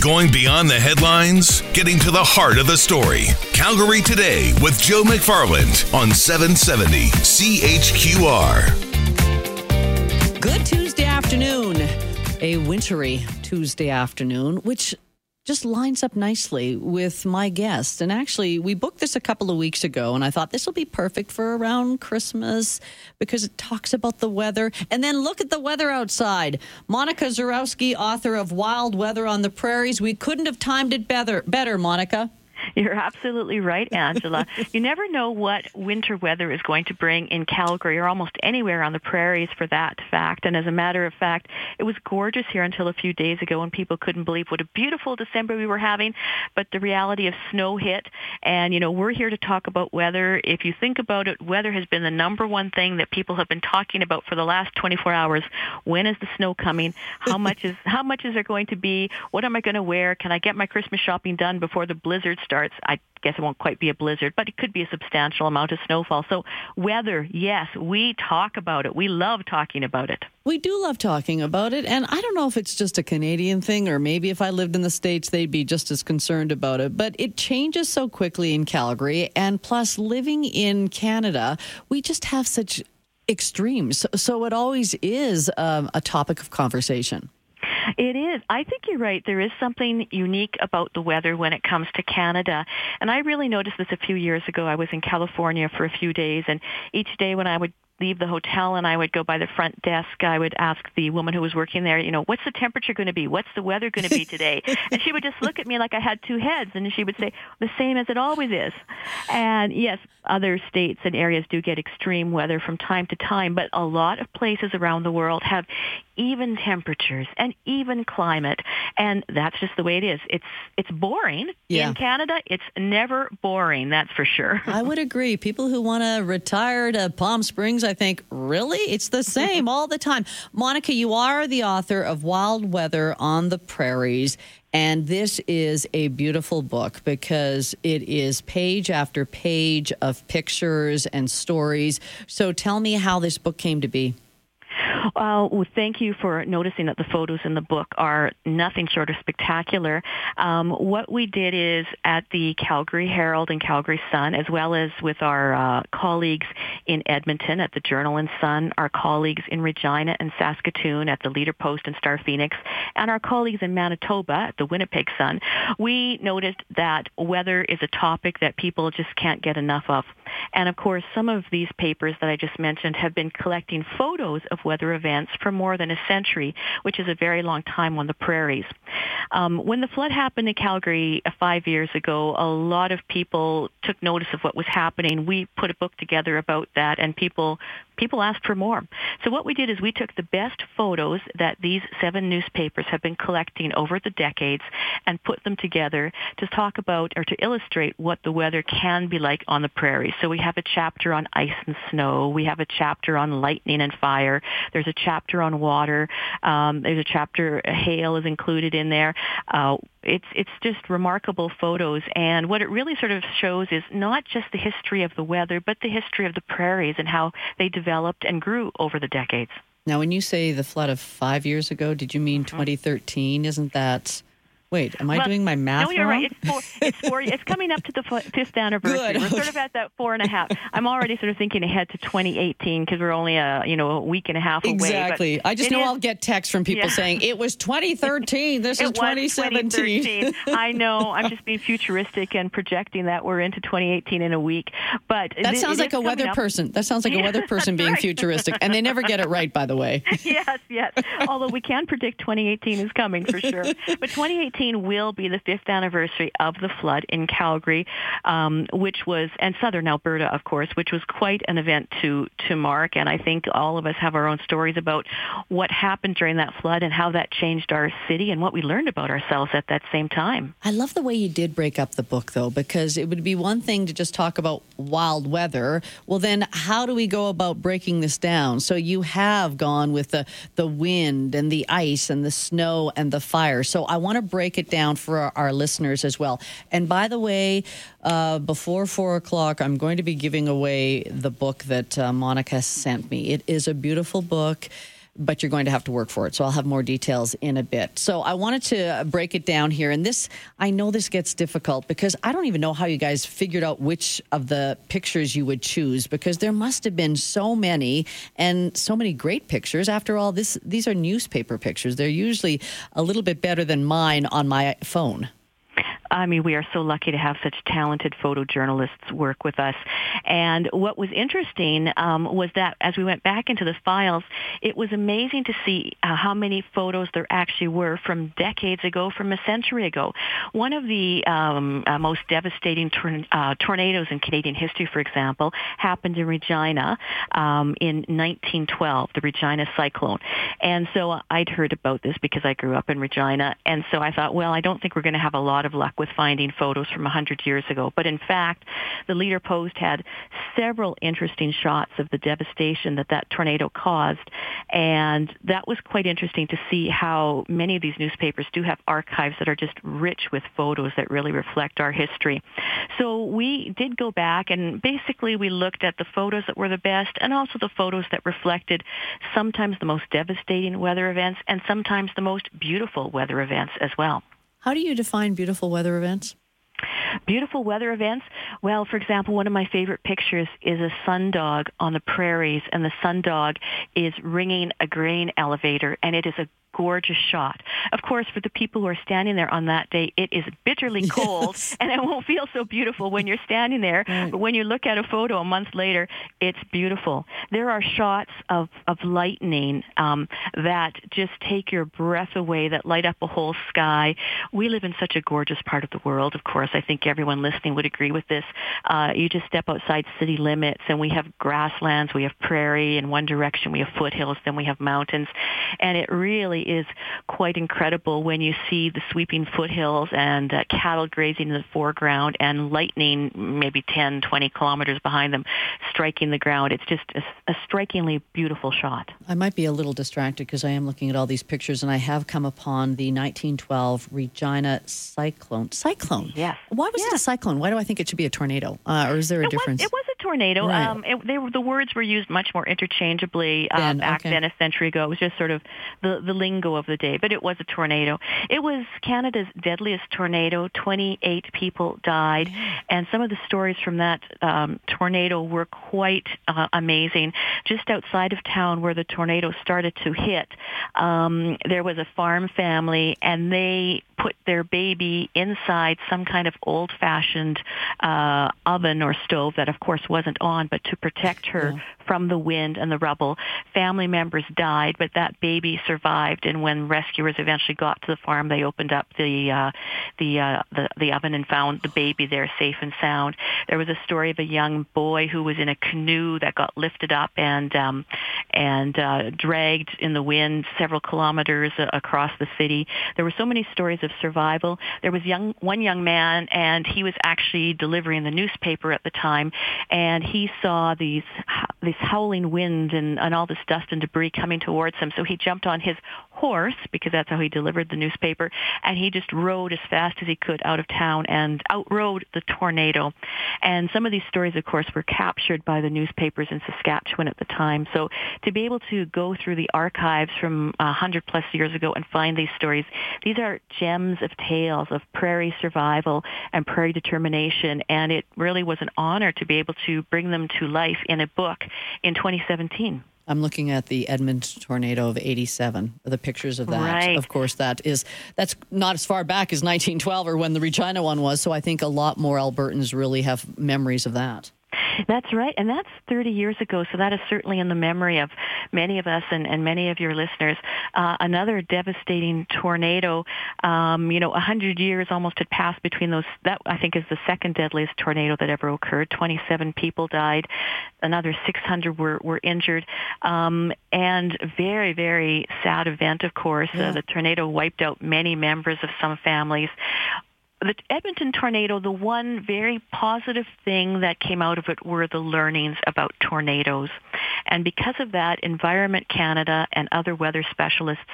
Going beyond the headlines, getting to the heart of the story. Calgary Today with Joe McFarland on 770 CHQR. Good Tuesday afternoon. A wintry Tuesday afternoon, which just lines up nicely with my guest. And actually, we booked this a couple of weeks ago, and I thought this will be perfect for around Christmas because it talks about the weather. And then look at the weather outside. Monica Zurowski, author of Wild Weather on the Prairies. We couldn't have timed it better, better Monica. You're absolutely right, Angela. you never know what winter weather is going to bring in Calgary or almost anywhere on the prairies for that fact. And as a matter of fact, it was gorgeous here until a few days ago and people couldn't believe what a beautiful December we were having. But the reality of snow hit. And, you know, we're here to talk about weather. If you think about it, weather has been the number one thing that people have been talking about for the last 24 hours. When is the snow coming? How much is, how much is there going to be? What am I going to wear? Can I get my Christmas shopping done before the blizzard starts? I guess it won't quite be a blizzard, but it could be a substantial amount of snowfall. So weather, yes, we talk about it. We love talking about it. We do love talking about it. And I don't know if it's just a Canadian thing or maybe if I lived in the States, they'd be just as concerned about it. But it changes so quickly in Calgary. And plus, living in Canada, we just have such extremes. So it always is um, a topic of conversation. It is. I think you're right. There is something unique about the weather when it comes to Canada. And I really noticed this a few years ago. I was in California for a few days and each day when I would leave the hotel and I would go by the front desk, I would ask the woman who was working there, you know, what's the temperature going to be? What's the weather going to be today? and she would just look at me like I had two heads and she would say, the same as it always is. And yes, other states and areas do get extreme weather from time to time, but a lot of places around the world have even temperatures and even climate. And that's just the way it is. It's, it's boring. Yeah. In Canada, it's never boring. That's for sure. I would agree. People who want to retire to Palm Springs, I think, really? It's the same all the time. Monica, you are the author of Wild Weather on the Prairies. And this is a beautiful book because it is page after page of pictures and stories. So tell me how this book came to be. Uh, well, thank you for noticing that the photos in the book are nothing short of spectacular. Um, what we did is at the Calgary Herald and Calgary Sun, as well as with our uh, colleagues in Edmonton at the Journal and Sun, our colleagues in Regina and Saskatoon at the Leader Post and Star Phoenix, and our colleagues in Manitoba at the Winnipeg Sun, we noticed that weather is a topic that people just can't get enough of. And of course, some of these papers that I just mentioned have been collecting photos of weather events for more than a century, which is a very long time on the prairies. Um, when the flood happened in Calgary uh, five years ago, a lot of people took notice of what was happening. We put a book together about that, and people people asked for more. So what we did is we took the best photos that these seven newspapers have been collecting over the decades and put them together to talk about or to illustrate what the weather can be like on the prairie. So we have a chapter on ice and snow. We have a chapter on lightning and fire. There's a chapter on water. Um, there's a chapter, hail is included in there. Uh, it's it's just remarkable photos and what it really sort of shows is not just the history of the weather but the history of the prairies and how they developed and grew over the decades now when you say the flood of 5 years ago did you mean 2013 isn't that Wait, am I well, doing my math No, you're wrong? right. It's four. It's four. it's coming up to the fifth anniversary. Good. We're sort of at that four and a half. I'm already sort of thinking ahead to 2018 because we're only a you know a week and a half away. Exactly. I just know is, I'll get texts from people yeah. saying it was 2013. This is 2017. I know. I'm just being futuristic and projecting that we're into 2018 in a week. But that sounds like a weather up. person. That sounds like a weather person being right. futuristic, and they never get it right, by the way. yes, yes. Although we can predict 2018 is coming for sure, but 2018 will be the fifth anniversary of the flood in Calgary, um, which was, and southern Alberta, of course, which was quite an event to, to mark. And I think all of us have our own stories about what happened during that flood and how that changed our city and what we learned about ourselves at that same time. I love the way you did break up the book, though, because it would be one thing to just talk about wild weather. Well, then how do we go about breaking this down? So you have gone with the, the wind and the ice and the snow and the fire. So I want to break it down for our, our listeners as well. And by the way, uh, before four o'clock, I'm going to be giving away the book that uh, Monica sent me. It is a beautiful book. But you're going to have to work for it. So I'll have more details in a bit. So I wanted to break it down here. And this, I know this gets difficult because I don't even know how you guys figured out which of the pictures you would choose because there must have been so many and so many great pictures. After all, this these are newspaper pictures. They're usually a little bit better than mine on my phone. I mean, we are so lucky to have such talented photojournalists work with us. And what was interesting um, was that as we went back into the files, it was amazing to see uh, how many photos there actually were from decades ago, from a century ago. One of the um, uh, most devastating tor- uh, tornadoes in Canadian history, for example, happened in Regina um, in 1912, the Regina cyclone. And so I'd heard about this because I grew up in Regina. And so I thought, well, I don't think we're going to have a lot of luck with finding photos from 100 years ago. But in fact, the Leader Post had several interesting shots of the devastation that that tornado caused. And that was quite interesting to see how many of these newspapers do have archives that are just rich with photos that really reflect our history. So we did go back and basically we looked at the photos that were the best and also the photos that reflected sometimes the most devastating weather events and sometimes the most beautiful weather events as well. How do you define beautiful weather events? Beautiful weather events. Well, for example, one of my favorite pictures is a sundog on the prairies, and the sundog is ringing a grain elevator, and it is a gorgeous shot. Of course, for the people who are standing there on that day, it is bitterly cold yes. and it won't feel so beautiful when you're standing there. Right. But when you look at a photo a month later, it's beautiful. There are shots of, of lightning um, that just take your breath away, that light up a whole sky. We live in such a gorgeous part of the world, of course. I think everyone listening would agree with this. Uh, you just step outside city limits and we have grasslands, we have prairie in one direction, we have foothills, then we have mountains. And it really is quite incredible when you see the sweeping foothills and uh, cattle grazing in the foreground and lightning maybe 10, 20 kilometers behind them striking the ground. It's just a, a strikingly beautiful shot. I might be a little distracted because I am looking at all these pictures and I have come upon the 1912 Regina cyclone. Cyclone? Yes. Why was yes. it a cyclone? Why do I think it should be a tornado? Uh, or is there a it difference? Was, it was a tornado. Right. Um, it, they the words were used much more interchangeably um, then, back okay. then a century ago. It was just sort of the, the lingo of the day, but it was a tornado. It was Canada's deadliest tornado. 28 people died, and some of the stories from that um, tornado were quite uh, amazing. Just outside of town where the tornado started to hit, um, there was a farm family, and they put their baby inside some kind of old-fashioned uh, oven or stove that, of course, wasn't on, but to protect her yeah. from the wind and the rubble. Family members died, but that baby survived. And when rescuers eventually got to the farm, they opened up the uh, the, uh, the the oven and found the baby there safe and sound. There was a story of a young boy who was in a canoe that got lifted up and um, and uh, dragged in the wind several kilometers uh, across the city. There were so many stories of of survival. There was young one young man, and he was actually delivering the newspaper at the time, and he saw these this howling wind and, and all this dust and debris coming towards him. So he jumped on his horse because that's how he delivered the newspaper, and he just rode as fast as he could out of town and outrode the tornado. And some of these stories, of course, were captured by the newspapers in Saskatchewan at the time. So to be able to go through the archives from uh, a hundred plus years ago and find these stories, these are gems of tales of prairie survival and prairie determination. And it really was an honor to be able to bring them to life in a book in 2017. I'm looking at the Edmonton tornado of 87, the pictures of that. Right. Of course, that is, that's not as far back as 1912 or when the Regina one was. So I think a lot more Albertans really have memories of that. That's right, and that's 30 years ago, so that is certainly in the memory of many of us and, and many of your listeners. Uh, another devastating tornado, um, you know, 100 years almost had passed between those. That, I think, is the second deadliest tornado that ever occurred. 27 people died. Another 600 were, were injured. Um, and very, very sad event, of course. Uh, yeah. Uh, the tornado wiped out many members of some families the Edmonton tornado, the one very positive thing that came out of it were the learnings about tornadoes. And because of that, Environment Canada and other weather specialists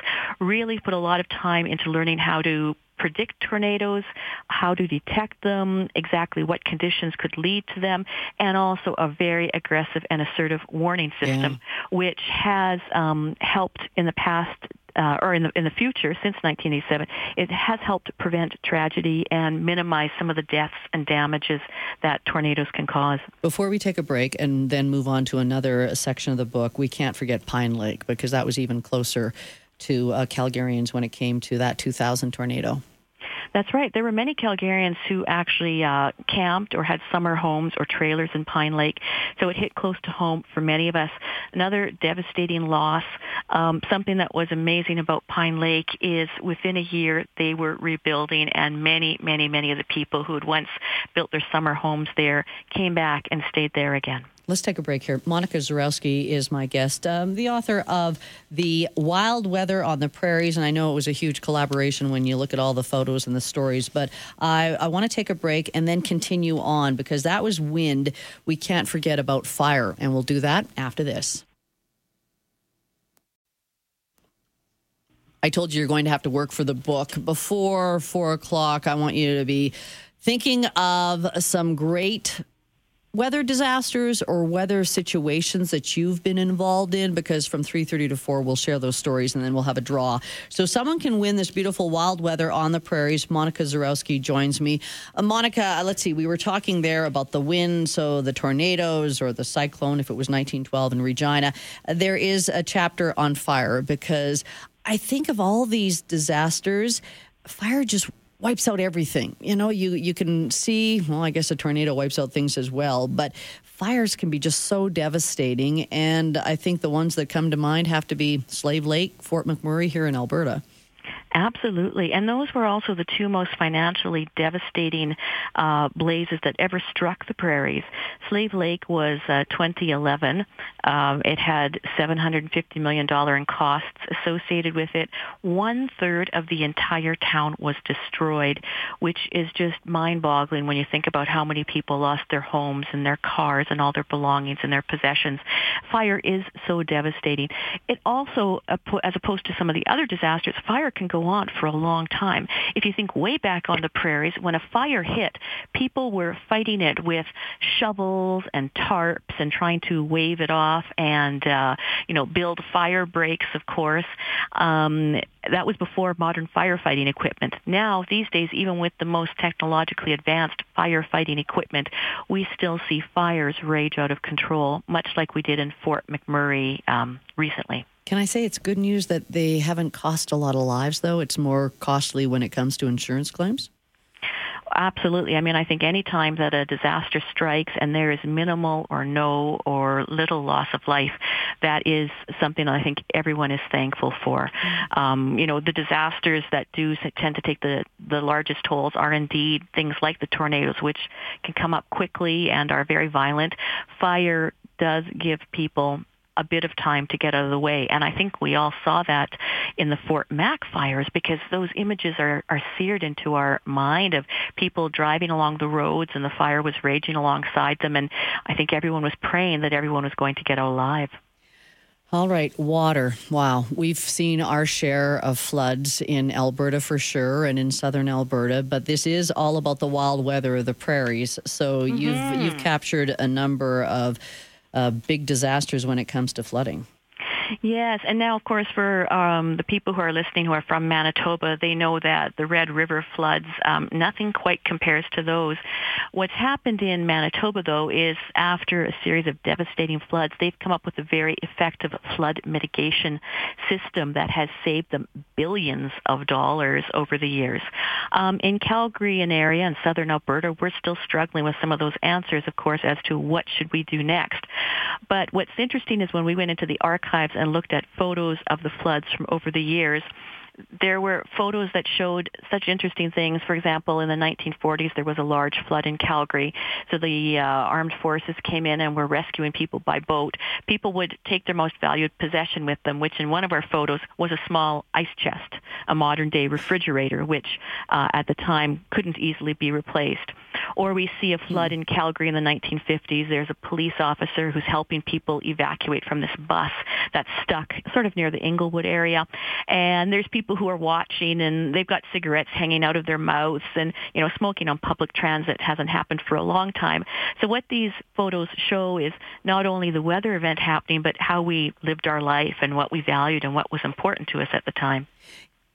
really put a lot of time into learning how to predict tornadoes, how to detect them, exactly what conditions could lead to them, and also a very aggressive and assertive warning system, yeah. which has um, helped in the past uh, or in the in the future since 1987, it has helped prevent tragedy and minimize some of the deaths and damages that tornadoes can cause. Before we take a break and then move on to another section of the book, we can't forget Pine Lake because that was even closer to uh, Calgarians when it came to that 2000 tornado. That's right. There were many Calgarians who actually uh, camped or had summer homes or trailers in Pine Lake, so it hit close to home for many of us. Another devastating loss. Um, something that was amazing about Pine Lake is within a year they were rebuilding, and many, many, many of the people who had once built their summer homes there came back and stayed there again. Let's take a break here. Monica Zurowski is my guest, um, the author of The Wild Weather on the Prairies. And I know it was a huge collaboration when you look at all the photos and the stories. But I, I want to take a break and then continue on because that was wind. We can't forget about fire. And we'll do that after this. I told you you're going to have to work for the book. Before four o'clock, I want you to be thinking of some great weather disasters or weather situations that you've been involved in? Because from 3.30 to 4 we'll share those stories and then we'll have a draw. So someone can win this beautiful wild weather on the prairies. Monica Zurowski joins me. Uh, monica uh, let's see. We were talking there about the wind so the tornadoes or the cyclone if it was 1912 in regina. Uh, there is a chapter on fire because i think of all these disasters fire just wipes out everything. You know, you you can see, well, I guess a tornado wipes out things as well, but fires can be just so devastating and I think the ones that come to mind have to be Slave Lake, Fort McMurray here in Alberta. Absolutely. And those were also the two most financially devastating uh, blazes that ever struck the prairies. Slave Lake was uh, 2011. Um, it had $750 million in costs associated with it. One third of the entire town was destroyed, which is just mind-boggling when you think about how many people lost their homes and their cars and all their belongings and their possessions. Fire is so devastating. It also, as opposed to some of the other disasters, fire can go on for a long time. If you think way back on the prairies, when a fire hit, people were fighting it with shovels and tarps and trying to wave it off and, uh, you know, build fire breaks, of course. Um, that was before modern firefighting equipment. Now, these days, even with the most technologically advanced firefighting equipment, we still see fires rage out of control, much like we did in Fort McMurray um, recently. Can I say it's good news that they haven't cost a lot of lives, though? It's more costly when it comes to insurance claims? Absolutely. I mean, I think any time that a disaster strikes and there is minimal or no or little loss of life, that is something I think everyone is thankful for. Um, you know, the disasters that do tend to take the, the largest tolls are indeed things like the tornadoes, which can come up quickly and are very violent. Fire does give people a bit of time to get out of the way. And I think we all saw that in the Fort Mac fires because those images are, are seared into our mind of people driving along the roads and the fire was raging alongside them. And I think everyone was praying that everyone was going to get out alive. All right, water. Wow, we've seen our share of floods in Alberta for sure, and in southern Alberta. But this is all about the wild weather of the prairies. So mm-hmm. you've you've captured a number of uh, big disasters when it comes to flooding. Yes, and now, of course, for um, the people who are listening who are from Manitoba, they know that the Red River floods, um, nothing quite compares to those. What's happened in Manitoba, though, is after a series of devastating floods, they've come up with a very effective flood mitigation system that has saved them billions of dollars over the years. Um, in Calgary and area in southern Alberta, we're still struggling with some of those answers, of course, as to what should we do next. But what's interesting is when we went into the archives and looked at photos of the floods from over the years, there were photos that showed such interesting things. For example, in the 1940s, there was a large flood in Calgary. So the uh, armed forces came in and were rescuing people by boat. People would take their most valued possession with them, which in one of our photos was a small ice chest, a modern day refrigerator, which uh, at the time couldn't easily be replaced. Or we see a flood in Calgary in the 1950s. There's a police officer who's helping people evacuate from this bus that's stuck sort of near the Inglewood area. And there's people who are watching and they've got cigarettes hanging out of their mouths and, you know, smoking on public transit hasn't happened for a long time. So what these photos show is not only the weather event happening, but how we lived our life and what we valued and what was important to us at the time.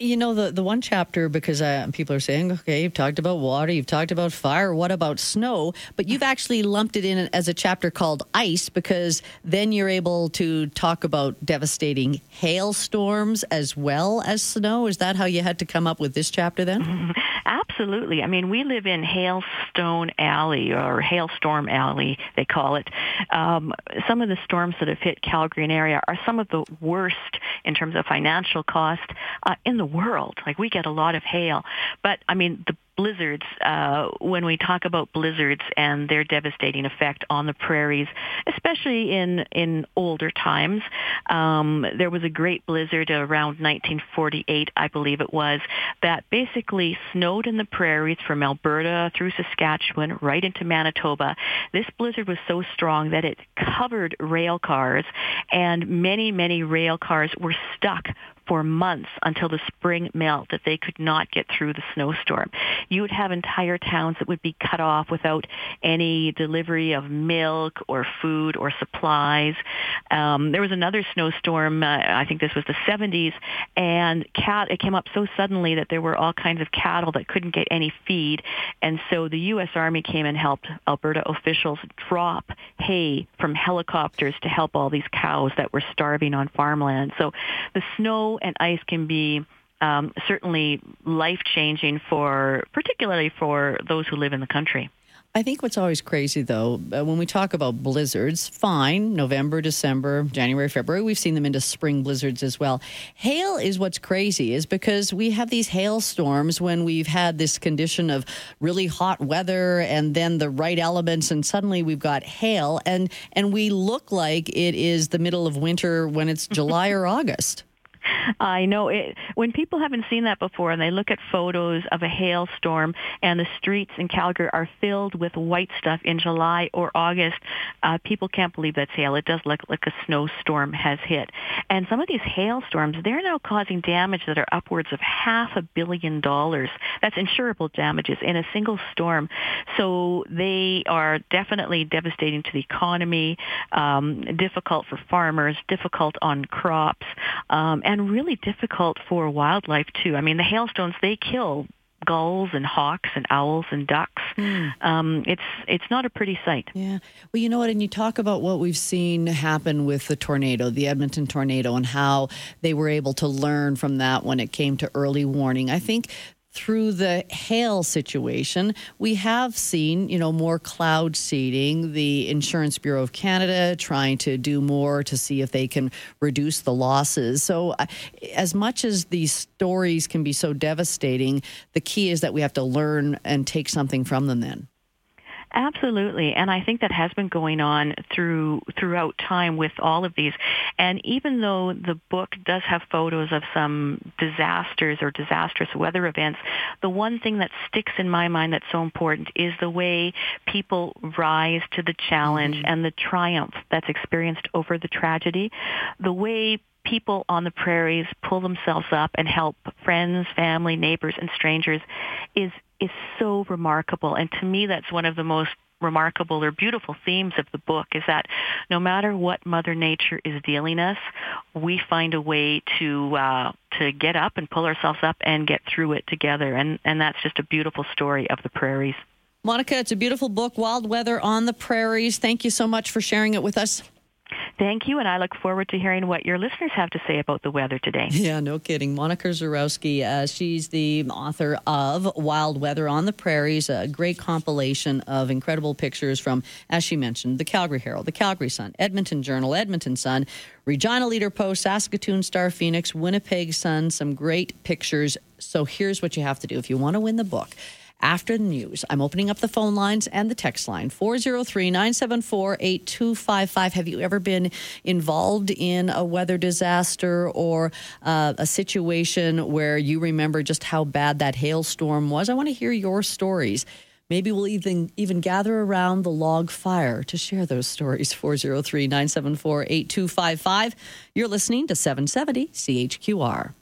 You know, the, the one chapter, because uh, people are saying, okay, you've talked about water, you've talked about fire, what about snow? But you've actually lumped it in as a chapter called ice because then you're able to talk about devastating hailstorms as well as snow. Is that how you had to come up with this chapter then? Absolutely. I mean, we live in Hailstone Alley or Hailstorm Alley, they call it. Um, some of the storms that have hit Calgary and area are some of the worst in terms of financial cost uh, in the world. Like we get a lot of hail, but I mean the blizzards, uh, when we talk about blizzards and their devastating effect on the prairies, especially in, in older times, um, there was a great blizzard around 1948, I believe it was, that basically snowed in the prairies from Alberta through Saskatchewan right into Manitoba. This blizzard was so strong that it covered rail cars and many, many rail cars were stuck for months until the spring melt that they could not get through the snowstorm. You would have entire towns that would be cut off without any delivery of milk or food or supplies. Um, there was another snowstorm, uh, I think this was the 70s, and cat, it came up so suddenly that there were all kinds of cattle that couldn't get any feed. And so the U.S. Army came and helped Alberta officials drop hay from helicopters to help all these cows that were starving on farmland. So the snow and ice can be um, certainly life changing for, particularly for those who live in the country. I think what's always crazy, though, uh, when we talk about blizzards, fine, November, December, January, February, we've seen them into spring blizzards as well. Hail is what's crazy, is because we have these hailstorms when we've had this condition of really hot weather and then the right elements, and suddenly we've got hail, and, and we look like it is the middle of winter when it's July or August. I know it. When people haven't seen that before and they look at photos of a hailstorm and the streets in Calgary are filled with white stuff in July or August, uh, people can't believe that's hail. It does look like a snowstorm has hit. And some of these hailstorms, they're now causing damage that are upwards of half a billion dollars. That's insurable damages in a single storm. So they are definitely devastating to the economy, um, difficult for farmers, difficult on crops, um, and really difficult for wildlife too. I mean, the hailstones they kill gulls and hawks and owls and ducks. Mm. Um, it's it's not a pretty sight. Yeah. Well, you know what? And you talk about what we've seen happen with the tornado, the Edmonton tornado, and how they were able to learn from that when it came to early warning. I think through the hail situation, we have seen, you know, more cloud seeding. The Insurance Bureau of Canada trying to do more to see if they can reduce the losses. So, uh, as much as these stories can be so devastating, the key is that we have to learn and take something from them. Then. Absolutely, and I think that has been going on through throughout time with all of these. And even though the book does have photos of some disasters or disastrous weather events, the one thing that sticks in my mind that's so important is the way people rise to the challenge mm-hmm. and the triumph that's experienced over the tragedy. The way people on the prairies pull themselves up and help friends, family, neighbors, and strangers is is so remarkable. And to me, that's one of the most remarkable or beautiful themes of the book is that no matter what Mother Nature is dealing us, we find a way to uh, to get up and pull ourselves up and get through it together. And and that's just a beautiful story of the prairies. Monica, it's a beautiful book, Wild Weather on the Prairies. Thank you so much for sharing it with us. Thank you, and I look forward to hearing what your listeners have to say about the weather today. Yeah, no kidding. Monica Zurowski, uh, she's the author of Wild Weather on the Prairies, a great compilation of incredible pictures from, as she mentioned, the Calgary Herald, the Calgary Sun, Edmonton Journal, Edmonton Sun, Regina Leader Post, Saskatoon Star Phoenix, Winnipeg Sun, some great pictures. So here's what you have to do if you want to win the book after the news. I'm opening up the phone lines and the text line 403 974 8255. Have you ever been involved in a weather disaster or uh, a situation where you remember just how bad that hailstorm was? I want to hear your stories. Maybe we'll even even gather around the log fire to share those stories. 403 974 8255. You're listening to 770 CHQR.